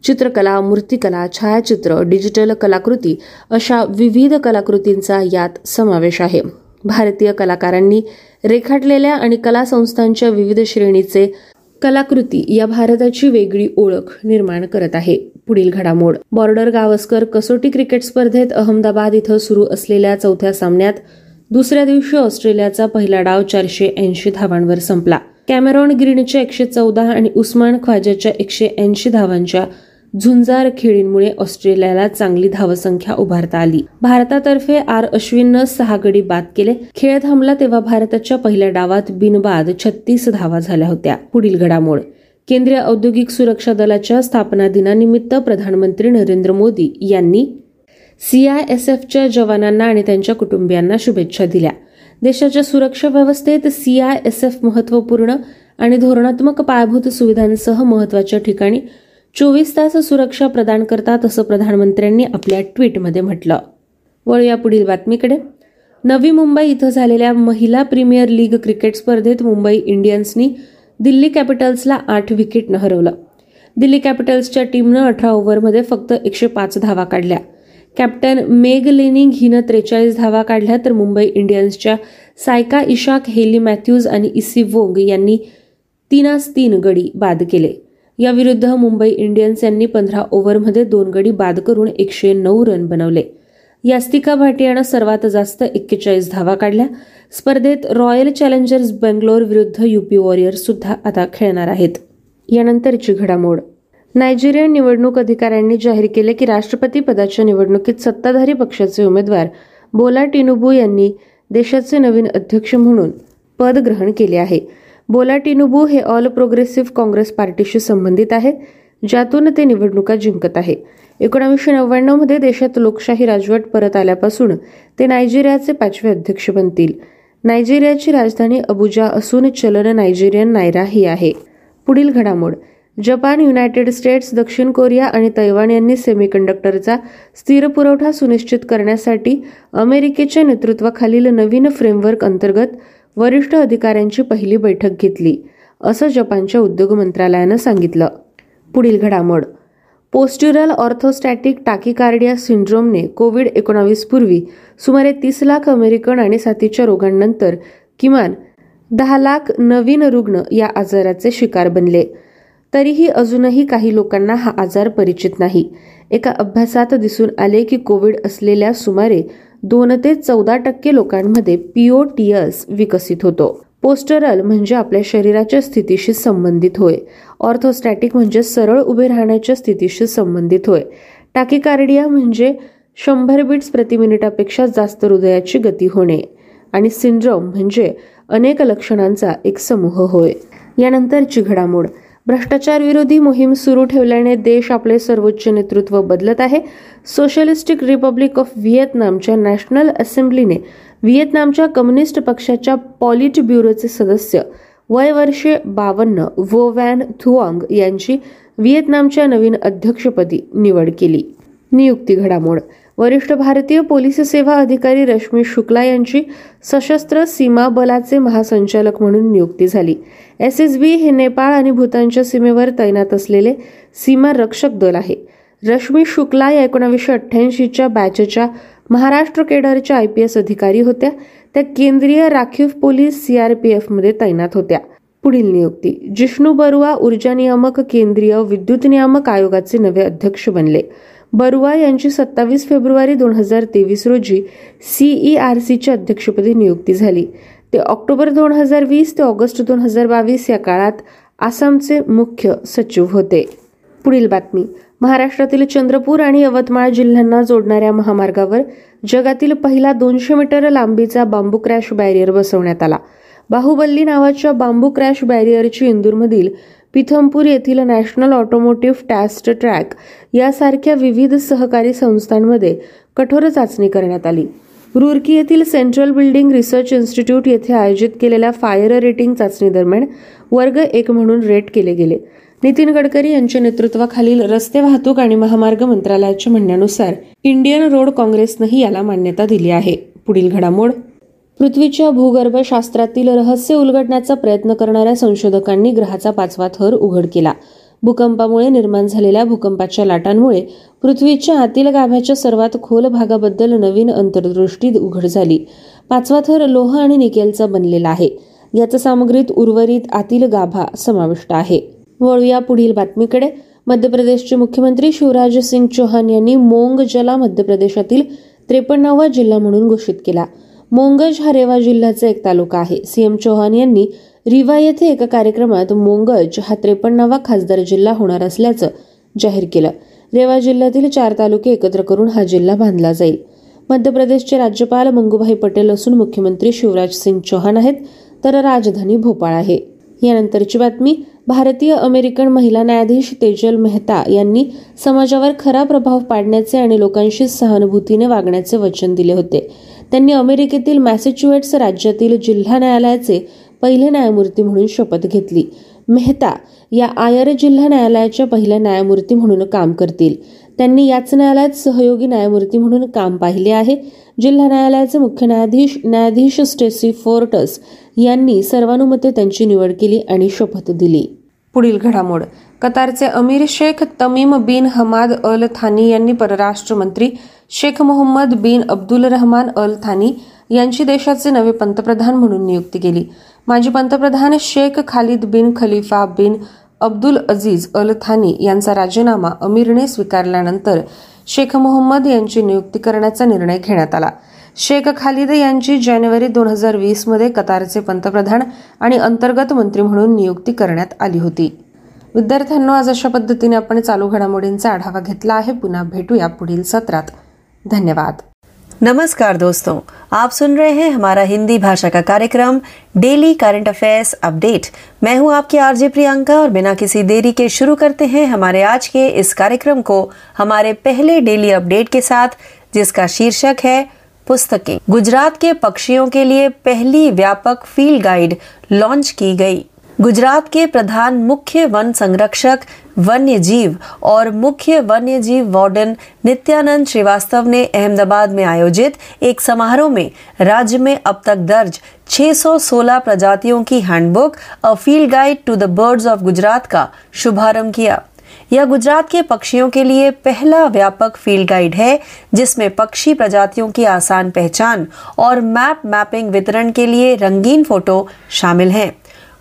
चित्रकला मूर्तिकला छायाचित्र डिजिटल कलाकृती अशा विविध कलाकृतींचा यात समावेश आहे. भारतीय कलाकारांनी रेखाटलेल्या आणि कला संस्थांच्या विविध श्रेणीचे कलाकृती या भारताची वेगळी ओळख निर्माण करत आहे. पुढील घडामोड. बॉर्डर गावस्कर कसोटी क्रिकेट स्पर्धेत अहमदाबाद इथं सुरू असलेल्या चौथ्या सामन्यात दुसऱ्या दिवशी ऑस्ट्रेलियाचा पहिला डाव चारशे ऐंशी धावांवर संपला. कॅमेरॉन ग्रीनच्या एकशे चौदा आणि उस्मान ख्वाजाच्या एकशे ऐंशी धावांच्या झुंजार खेळींमुळे ऑस्ट्रेलियाला चांगली धावसंख्या उभारता आली. भारतातर्फे आर अश्विननं सहा गडी बाद केले. खेळ थांबला तेव्हा भारताच्या पहिल्या डावात बिनबाद छत्तीस धावा झाल्या होत्या पुढील घडामोड. केंद्रीय औद्योगिक सुरक्षा दलाच्या स्थापना दिनानिमित्त प्रधानमंत्री नरेंद्र मोदी यांनी सीआयएसएफच्या जवानांना आणि त्यांच्या कुटुंबियांना शुभेच्छा दिल्या. देशाच्या सुरक्षा व्यवस्थेत सीआयएसएफ महत्त्वपूर्ण आणि धोरणात्मक पायाभूत सुविधांसह महत्त्वाच्या ठिकाणी चोवीस तास सुरक्षा प्रदान करतात असं प्रधानमंत्र्यांनी आपल्या ट्विटमध्ये म्हटलं. वळूया पुढील बातमीकडे. नवी मुंबई इथं झालेल्या महिला प्रीमियर लीग क्रिकेट स्पर्धेत मुंबई इंडियन्सनी दिल्ली कॅपिटल्सला आठ विकेटनं हरवलं. दिल्ली कॅपिटल्सच्या टीमनं अठरा ओव्हरमध्ये फक्त एकशे पाच धावा काढल्या. कॅप्टन मेग लेनिंग हिनं त्रेचाळीस धावा काढल्या तर मुंबई इंडियन्सच्या सायका इशाक हेली मॅथ्यूज आणि इसी वोंग यांनी तीनास तीन गडी बाद केले. याविरुद्ध मुंबई इंडियन्स यांनी पंधरा ओव्हरमध्ये दोन गडी बाद करून एकशे नऊ रन बनवले. यास्तिका भाटियानं सर्वात जास्त एक्केचाळीस धावा काढल्या. स्पर्धेत रॉयल चॅलेंजर्स बेंगलोर विरुद्ध युपी वॉरियर्स सुद्धा आता खेळणार आहेत. यानंतरची घडामोड. नायजेरियन निवडणूक अधिकाऱ्यांनी जाहीर केले की राष्ट्रपती पदाच्या निवडणुकीत सत्ताधारी पक्षाचे उमेदवार बोला टिनुबू यांनी देशाचे नवीन अध्यक्ष म्हणून पद ग्रहण केले आहे. बोला टिनुबू हे ऑल प्रोग्रेसिव्ह काँग्रेस पार्टीशी संबंधित आहे ज्यातून ते निवडणुका जिंकत आहे. एकोणावीसशे नव्याण्णवमध्ये देशात लोकशाही राजवट परत आल्यापासून ते नायजेरियाचे पाचवे अध्यक्ष बनतील. नायजेरियाची राजधानी अबुजा असून चलन नायजेरियन नायरा ही आहे. पुढील घडामोड. जपान युनायटेड स्टेट्स दक्षिण कोरिया आणि तैवान यांनी सेमीकंडक्टरचा स्थिर पुरवठा सुनिश्चित करण्यासाठी अमेरिकेच्या नेतृत्वाखालील नवीन फ्रेमवर्क अंतर्गत वरिष्ठ अधिकाऱ्यांची पहिली बैठक घेतली असं जपानच्या उद्योग मंत्रालयानं सांगितलं. पुढील घडामोड. पोस्ट्युरल ऑर्थोस्टॅटिक टाकीकार्डिया सिंड्रोमने कोविड एकोणावीस पूर्वी सुमारे तीस लाख अमेरिकन आणि साथीच्या रोगांनंतर किमान दहा लाख नवीन रुग्ण या आजाराचे शिकार बनले. तरीही अजूनही काही लोकांना हा आजार परिचित नाही. एका अभ्यासात दिसून आले की कोविड असलेल्या सुमारे दोन ते चौदा टक्के लोकांमध्ये पीओटीएस विकसित होतो. पोस्टरल म्हणजे आपल्या शरीराच्या स्थितीशी संबंधित होय. ऑर्थोस्टॅटिक म्हणजे सरळ उभे राहण्याच्या स्थितीशी संबंधित होय. टाकीकार्डिया म्हणजे शंभर बीट्स प्रति मिनिटापेक्षा जास्त हृदयाची गती होणे. आणि सिंड्रोम म्हणजे अनेक लक्षणांचा एक समूह होय. यानंतरची घडामोड भ्रष्टाचार विरोधी मोहीम सुरू ठेवल्याने देश आपले सर्वोच्च नेतृत्व बदलत आहे. सोशलिस्टिक रिपब्लिक ऑफ व्हिएतनामच्या नॅशनल असेंब्लीने व्हिएतनामच्या कम्युनिस्ट पक्षाच्या पॉलिट ब्युरोचे सदस्य वय वर्षे बावन्न वो वॅन थुआंग यांची व्हिएतनामच्या नवीन अध्यक्षपदी निवड केली. नियुक्ती घडामोड वरिष्ठ भारतीय पोलीस सेवा अधिकारी रश्मी शुक्ला यांची सशस्त्र सीमा बलाचे महासंचालक म्हणून नियुक्ती झाली. एस एस बी हे नेपाळ आणि भूतानच्या सीमेवर तैनात असलेले सीमा रक्षक दल आहे. रश्मी शुक्ला या एकोणावीसशे अठ्ठ्याऐंशीच्या बॅचच्या महाराष्ट्र केडरच्या आय पी एस अधिकारी होत्या. त्या केंद्रीय राखीव पोलीस सीआरपीएफमध्ये तैनात होत्या. पुढील नियुक्ती. जिष्णू बरुआ ऊर्जा नियामक केंद्रीय विद्युत नियामक आयोगाचे नवे अध्यक्ष बनले. बरुआ यांची सत्तावीस फेब्रुवारी दोन हजार तेवीस रोजी सीईआरसीच्या अध्यक्षपदी नियुक्ती झाली. ते ऑक्टोबर दोन हजार वीस ते ऑगस्ट दोन हजार बावीस या काळात आसामचे मुख्य सचिव होते. पुढील बातमी. महाराष्ट्रातील चंद्रपूर आणि यवतमाळ जिल्ह्यांना जोडणाऱ्या महामार्गावर जगातील पहिला दोनशे मीटर लांबीचा बांबू क्रॅश बॅरियर बसवण्यात आला. बाहुबल्ली नावाच्या बांबू क्रॅश बॅरियरची इंदूरमधील पिथमपूर येथील नॅशनल ऑटोमोटिव्ह टॅस्ट ट्रॅक यासारख्या विविध सहकारी संस्थांमध्ये कठोर चाचणी करण्यात आली. रुरकी येथील सेंट्रल बिल्डिंग रिसर्च इन्स्टिट्यूट येथे आयोजित केलेल्या फायर रेटिंग चाचणी दरम्यान वर्ग एक म्हणून रेट केले गेले. नितीन गडकरी यांच्या नेतृत्वाखालील रस्ते वाहतूक आणि महामार्ग मंत्रालयाच्या म्हणण्यानुसार इंडियन रोड काँग्रेसनंही याला मान्यता दिली आहे. पुढील घडामोड पृथ्वीच्या भूगर्भशास्त्रातील रहस्य उलगडण्याचा प्रयत्न करणाऱ्या संशोधकांनी ग्रहाचा पाचवा थर उघड केला. भूकंपामुळे निर्माण झालेल्या भूकंपाच्या लाटांमुळे पृथ्वीच्या आतील गाभ्याच्या सर्वात खोल भागाबद्दल नवीन अंतर्दृष्टी उघड झाली. पाचवा थर लोह आणि निकेलचा बनलेला आहे. याचा सामग्रीत उर्वरित आतील गाभा समाविष्ट आहे. वळूया पुढील बातमीकडे. मध्य प्रदेशचे मुख्यमंत्री शिवराज सिंग चौहान यांनी मोंग जला मध्य प्रदेशातील त्रेपन्नावा जिल्हा म्हणून घोषित केला. मोंगज हा रेवा जिल्ह्याचा एक तालुका आहे. सीएम चौहान यांनी रिवा येथे एका कार्यक्रमात मोंगज हा त्रेपन्नावा खासदार जिल्हा होणार असल्याचं जाहीर केलं. रेवा जिल्ह्यातील चार तालुके एकत्र करून हा जिल्हा बांधला जाईल. मध्य प्रदेशचे राज्यपाल मंगूभाई पटेल असून मुख्यमंत्री शिवराज सिंग चौहान आहेत तर राजधानी भोपाळ आहे. यानंतरची बातमी भारतीय अमेरिकन महिला न्यायाधीश तेजल मेहता यांनी समाजावर खरा प्रभाव पाडण्याचे आणि लोकांशी सहानुभूतीने वागण्याचे वचन दिले होते. त्यांनी अमेरिकेतील मॅसेच्युएट्स राज्यातील जिल्हा न्यायालयाचे पहिले न्यायमूर्ती म्हणून शपथ घेतली. मेहता या आयर जिल्हा न्यायालयाच्या पहिल्या न्यायमूर्ती म्हणून काम करतील. त्यांनी याच न्यायालयात सहयोगी न्यायमूर्ती म्हणून काम पाहिले आहे. जिल्हा न्यायालयाचे मुख्य न्यायाधीश न्यायाधीश स्टेसी फोर्टस यांनी सर्वानुमते त्यांची निवड केली आणि शपथ दिली. पुढील घडामोड. कतारचे अमीर शेख तमीम बिन हमाद अल थानी यांनी परराष्ट्र मंत्री शेख मोहम्मद बिन अब्दुल रहमान अल थानी यांची देशाचे नवे पंतप्रधान म्हणून नियुक्ती केली. माजी पंतप्रधान शेख खालिद बिन खलिफा बिन अब्दुल अजीज अल थानी यांचा राजीनामा अमीरने स्वीकारल्यानंतर शेख मोहम्मद यांची नियुक्ती करण्याचा निर्णय घेण्यात आला. शेख खालिद यांची जानेवारी दोन हजार वीसमध्ये कतारचे पंतप्रधान आणि अंतर्गत मंत्री म्हणून नियुक्ती करण्यात आली होती. विद्यार्थ्यांना, आज अशा पद्धतीने आपण चालू घडामोडींचा आढावा घेतला आहे. पुन्हा भेटूया पुढील सत्रात. धन्यवाद. नमस्कार दोस्तों. आप सुन रहे हैं हमारा हिंदी भाषा का कार्यक्रम, डेली करंट अफेयर्स अपडेट. मैं हूँ आपकी आरजे प्रियंका और बिना किसी देरी के शुरू करते हैं हमारे आज के इस कार्यक्रम को, हमारे पहले डेली अपडेट के साथ, जिसका शीर्षक है पुस्तकें। गुजरात के पक्षियों के लिए पहली व्यापक फ़ील्ड गाइड लॉन्च की गई। गुजरात के प्रधान मुख्य वन संरक्षक वन्य जीव और मुख्य वन्य जीव वार्डन नित्यानंद श्रीवास्तव ने अहमदाबाद में आयोजित एक समारोह में राज्य में अब तक दर्ज 616 प्रजातियों की handbook, a field guide to the birds of Gujarat का शुभारंभ किया। यह गुजरात के पक्षियों के लिए पहला व्यापक फ़ील्ड गाइड है, जिसमें पक्षी प्रजातियों की आसान पहचान और मैप मैपिंग वितरण के लिए रंगीन फ़ोटो शामिल हैं।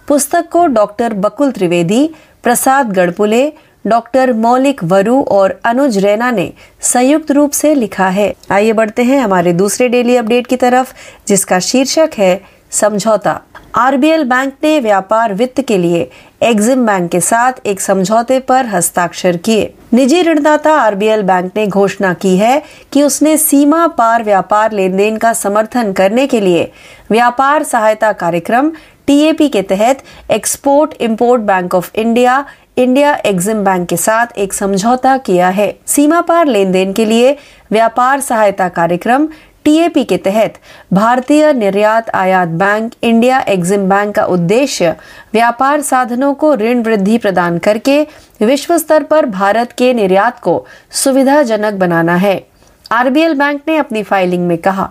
पुस्तक को डॉक्टर बकुल त्रिवेदी, प्रसाद गढ़पुले, डॉक्टर मौलिक वरु और अनुज रैना ने संयुक्त रूप से लिखा है। आइए बढ़ते हैं हमारे दूसरे डेली अपडेट की तरफ़, जिसका शीर्षक है समझौता। आरबीएल बैंक ने व्यापार वित्त के लिए एग्जिम बैंक के साथ एक समझौते पर हस्ताक्षर किए। निजी ऋणदाता आरबीएल बैंक ने घोषणा की है कि उसने सीमा पार व्यापार लेन देन का समर्थन करने के लिए व्यापार सहायता कार्यक्रम टीएपी के तहत export import bank of India India Exim bank के साथ एक समझौता किया है। सीमा पार लेन देन के लिए व्यापार सहायता कार्यक्रम टीएपी के तहत भारतीय निर्यात आयात बैंक इंडिया एग्जिम बैंक का उद्देश्य व्यापार साधनों को ऋण वृद्धि प्रदान करके विश्व स्तर पर भारत के निर्यात को सुविधाजनक बनाना है। आरबीएल बैंक ने अपनी फाइलिंग में कहा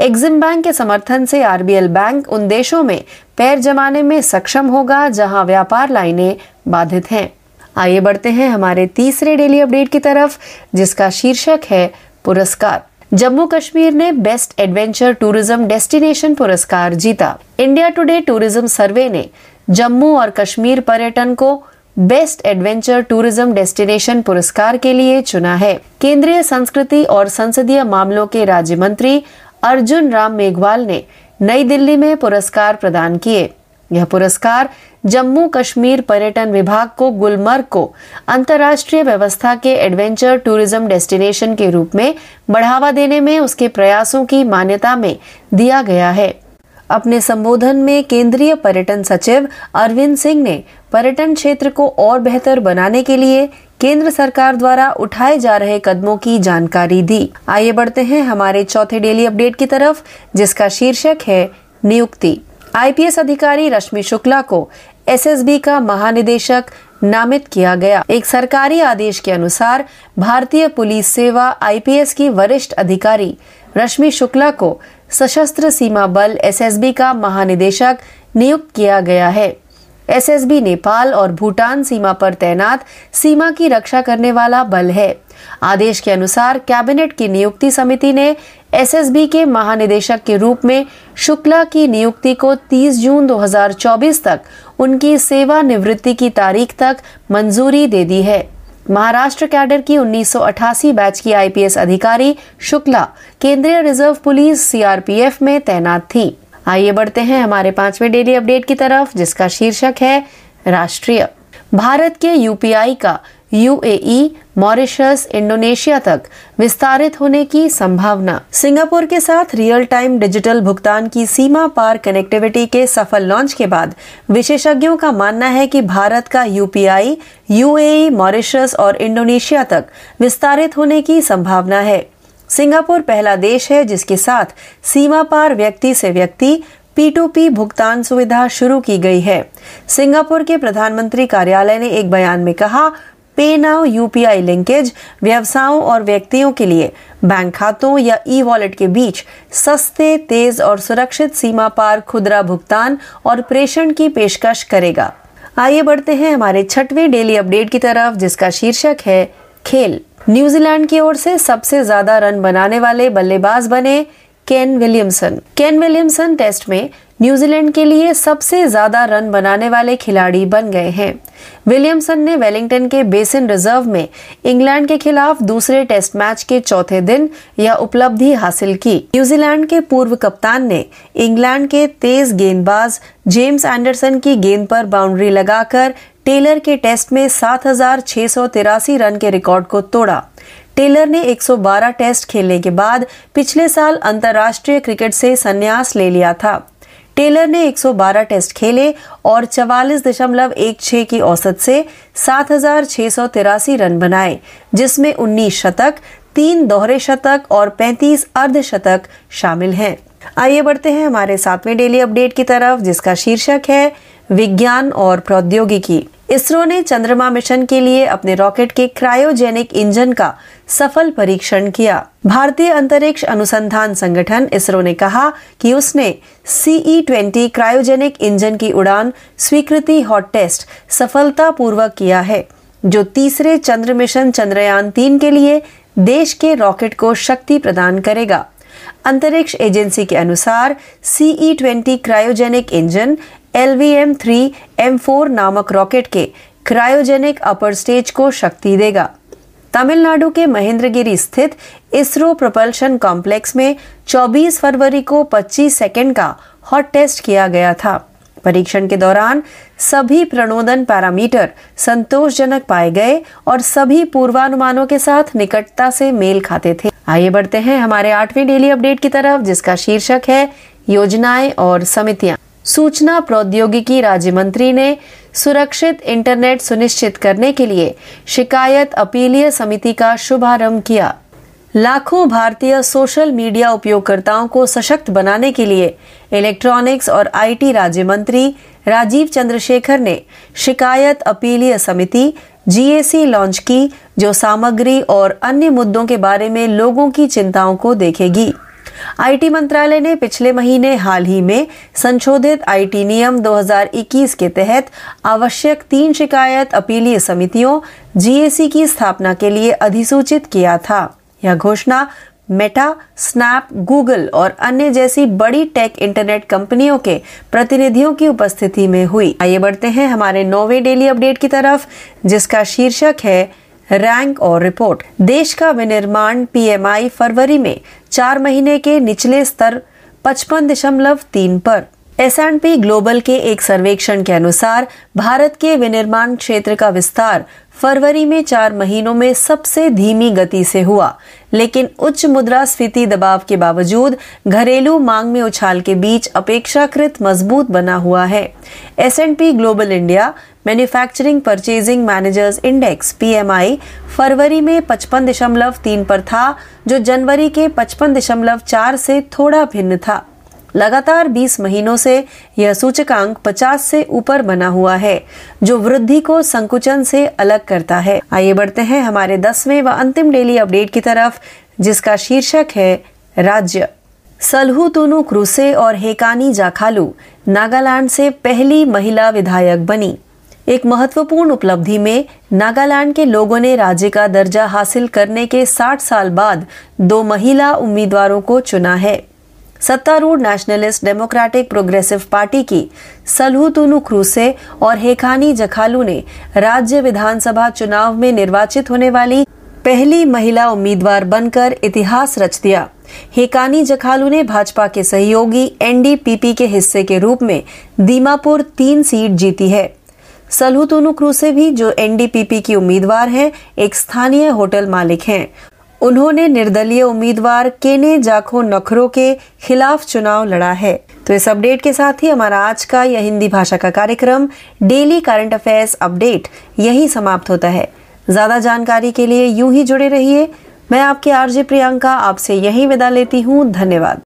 एग्जिम बैंक के समर्थन से आरबीएल बैंक उन देशों में पैर जमाने में सक्षम होगा जहाँ व्यापार लाइनें बाधित हैं। आइए बढ़ते हैं हमारे तीसरे डेली अपडेट की तरफ़, जिसका शीर्षक है पुरस्कार। जम्मू कश्मीर ने बेस्ट एडवेंचर टूरिज़्म डेस्टिनेशन पुरस्कार जीता। इंडिया टुडे टूरिज़्म सर्वे ने जम्मू और कश्मीर पर्यटन को बेस्ट एडवेंचर टूरिज़्म डेस्टिनेशन पुरस्कार के लिए चुना है। केंद्रीय संस्कृति और संसदीय मामलों के राज्य मंत्री अर्जुन राम मेघवाल ने नई दिल्ली में पुरस्कार प्रदान किए। यह पुरस्कार जम्मू कश्मीर पर्यटन विभाग को गुलमर्ग को अंतर्राष्ट्रीय व्यवस्था के एडवेंचर टूरिज़्म डेस्टिनेशन के रूप में बढ़ावा देने में उसके प्रयासों की मान्यता में दिया गया है। अपने संबोधन में केंद्रीय पर्यटन सचिव अरविंद सिंह ने पर्यटन क्षेत्र को और बेहतर बनाने के लिए केंद्र सरकार द्वारा उठाए जा रहे कदमों की जानकारी दी। आइए बढ़ते हैं हमारे चौथे डेली अपडेट की तरफ़, जिसका शीर्षक है नियुक्ति। आईपीएस अधिकारी रश्मि शुक्ला को एसएसबी का महानिदेशक नामित किया गया। एक सरकारी आदेश के अनुसार भारतीय पुलिस सेवा आईपीएस की वरिष्ठ अधिकारी रश्मि शुक्ला को सशस्त्र सीमा बल एसएसबी का महानिदेशक नियुक्त किया गया है। एसएसबी नेपाल और भूटान सीमा पर तैनात सीमा की रक्षा करने वाला बल है। आदेश के अनुसार कैबिनेट की नियुक्ति समिति ने एसएसबी के महानिदेशक के रूप में शुक्ला की नियुक्ति को 30 जून 2024 तक उनकी सेवा सेवानिवृत्ति की तारीख तक मंजूरी दे दी है। महाराष्ट्र कैडर की 1988 बैच की आईपीएस अधिकारी शुक्ला केंद्रीय रिज़र्व पुलिस सीआरपीएफ में तैनात थी। आइए बढ़ते हैं हमारे पाँचवें डेली अपडेट की तरफ़, जिसका शीर्षक है राष्ट्रीय। भारत के यूपीआई का यूएई मॉरिशस इंडोनेशिया तक विस्तारित होने की संभावना। सिंगापुर के साथ रियल टाइम डिजिटल भुगतान की सीमा पार कनेक्टिविटी के सफल लॉन्च के बाद विशेषज्ञों का मानना है कि भारत का यूपीआई यूएई मॉरिशस और इंडोनेशिया तक विस्तारित होने की संभावना है। सिंगापुर पहला देश है जिसके साथ सीमा पार व्यक्ति से व्यक्ति पी भुगतान सुविधा शुरू की गई है। सिंगापुर के प्रधानमंत्री कार्यालय ने एक बयान में कहा पे नाउ यूपीआई लिंकेज व्यवसायों और व्यक्तियों के लिए बैंक खातों या ई वॉलेट के बीच सस्ते, तेज और सुरक्षित सीमा पार खुदरा भुगतान और प्रेषण की पेशकश करेगा। आइए बढ़ते हैं हमारे छठवें डेली अपडेट की तरफ़, जिसका शीर्षक है खेल। न्यूजीलैंड की ओर से सबसे ज़्यादा रन बनाने वाले बल्लेबाज बने Kane Williamson Kane Williamson test में न्यूजीलैंड के लिए सबसे ज़्यादा रन बनाने वाले खिलाड़ी बन गए हैं। विलियमसन ने वेलिंगटन के बेसिन रिज़र्व में इंग्लैंड के खिलाफ दूसरे टेस्ट मैच के चौथे दिन यह उपलब्धि हासिल की। न्यूजीलैंड के पूर्व कप्तान ने इंग्लैंड के तेज गेंदबाज जेम्स एंडरसन की गेंद पर बाउंड्री लगाकर टेलर के टेस्ट में सात हज़ार छह सौ तिरासी रन के रिकॉर्ड को तोड़ा। टेलर ने 112 टेस्ट खेलने के बाद पिछले साल अंतर्राष्ट्रीय क्रिकेट से संन्यास ले लिया था। टेलर ने 112 टेस्ट खेले और चवालीस दशमलव एक छह की औसत से सात हज़ार छह सौ तिरासी रन बनाए, जिसमें 19 शतक, तीन दोहरे शतक और 35 अर्धशतक शामिल हैं। आइए बढ़ते हैं हमारे सातवें डेली अपडेट की तरफ़, जिसका शीर्षक है, विज्ञान और प्रौद्योगिकी। इसरो ने चंद्रमा मिशन के लिए अपने रॉकेट के क्रायोजेनिक इंजन का सफल परीक्षण किया। भारतीय अंतरिक्ष अनुसंधान संगठन इसरो ने कहा कि उसने सीई ट्वेंटी क्रायोजेनिक इंजन की उड़ान स्वीकृति हॉट टेस्ट सफलता पूर्वक किया है, जो तीसरे चंद्र मिशन चंद्रयान तीन के लिए देश के रॉकेट को शक्ति प्रदान करेगा। अंतरिक्ष एजेंसी के अनुसार CE twenty cryogenic engine L V M three, M four नामक रॉकेट के क्रायोजेनिक अपर स्टेज को शक्ति देगा। तमिलनाडु के महेंद्रगिरी स्थित इसरो प्रोपल्शन कॉम्प्लेक्स में 24 फरवरी को 25 सेकंड का हॉट टेस्ट किया गया था। परीक्षण के दौरान सभी प्रणोदन पैरामीटर संतोषजनक पाए गए और सभी पूर्वानुमानों के साथ निकटता से मेल खाते थे। आइए बढ़ते हैं हमारे आठवें डेली अपडेट की तरफ़, जिसका शीर्षक है योजनाएँ और समितियाँ। सूचना प्रौद्योगिकी राज्य मंत्री ने सुरक्षित इंटरनेट सुनिश्चित करने के लिए शिकायत अपीलीय समिति का शुभारंभ किया। लाखों भारतीय सोशल मीडिया उपयोगकर्ताओं को सशक्त बनाने के लिए इलेक्ट्रॉनिक्स और आईटी राज्य मंत्री राजीव चंद्रशेखर ने शिकायत अपीलीय समिति, जीएसी लॉन्च की, जो सामग्री और अन्य मुद्दों के बारे में लोगों की चिंताओं को देखेगी। आईटी मंत्रालय ने पिछले महीने हाल ही में संशोधित आईटी नियम 2021 के तहत आवश्यक तीन शिकायत अपीलीय समितियों जीएसी की स्थापना के लिए अधिसूचित किया था। यह घोषणा मेटा, स्नैप, गूगल और अन्य जैसी बड़ी टेक इंटरनेट कंपनियों के प्रतिनिधियों की उपस्थिति में हुई। आइए बढ़ते हैं हमारे नौवे डेली अपडेट की तरफ़, जिसका शीर्षक है रैंक और रिपोर्ट। देश का विनिर्माण पीएमआई फरवरी में, चार महीने के निचले स्तर, पचपन दशमलव तीन पर। एस एंड पी ग्लोबल के एक सर्वेक्षण के अनुसार, भारत के विनिर्माण क्षेत्र का विस्तार फरवरी में चार महीनों में सबसे धीमी गति से हुआ। लेकिन उच्च मुद्रास्फीति दबाव के बावजूद, घरेलू मांग में उछाल के बीच अपेक्षाकृत मज़बूत बना हुआ है। S and P global India manufacturing purchasing managers index, PMI, फरवरी में पचपन दशमलव तीन पर था, जो जनवरी के पचपन दशमलव चार से थोड़ा भिन्न था। लगातार 20 महीनों से यह सूचकांक 50 से ऊपर बना हुआ है, जो वृद्धि को संकुचन से अलग करता है। आइए बढ़ते हैं हमारे दसवें व अंतिम डेली अपडेट की तरफ़, जिसका शीर्षक है राज्य। सलहू तुनु क्रूसे और हेकानी जाखालू, नागालैंड से पहली महिला विधायक बनी। एक महत्वपूर्ण उपलब्धि में नागालैंड के लोगों ने राज्य का दर्जा हासिल करने के 60 साल बाद दो महिला उम्मीदवारों को चुना है। सत्तारूढ़ नेशनलिस्ट डेमोक्रेटिक प्रोग्रेसिव पार्टी की सलहूतुनु क्रूसे और हेखानी जखालू ने राज्य विधानसभा चुनाव में निर्वाचित होने वाली पहली महिला उम्मीदवार बनकर इतिहास रच दिया। हेकानी जखालू ने भाजपा के सहयोगी एनडीपीपी के हिस्से के रूप में दीमापुर तीन सीट जीती है। सलहूतुनु क्रूसे भी, जो एनडीपीपी की उम्मीदवार हैं, एक स्थानीय होटल मालिक हैं। उन्होंने निर्दलीय उम्मीदवार केने जाखो नखरो के खिलाफ चुनाव लड़ा है। तो इस अपडेट के साथ ही हमारा आज का यह हिंदी भाषा का कार्यक्रम, डेली करंट अफेयर्स अपडेट, यही समाप्त होता है। ज़्यादा जानकारी के लिए यूँ ही जुड़े रहिए। मैं आपके आरजे प्रियंका, आपसे यही विदा लेती हूँ। धन्यवाद।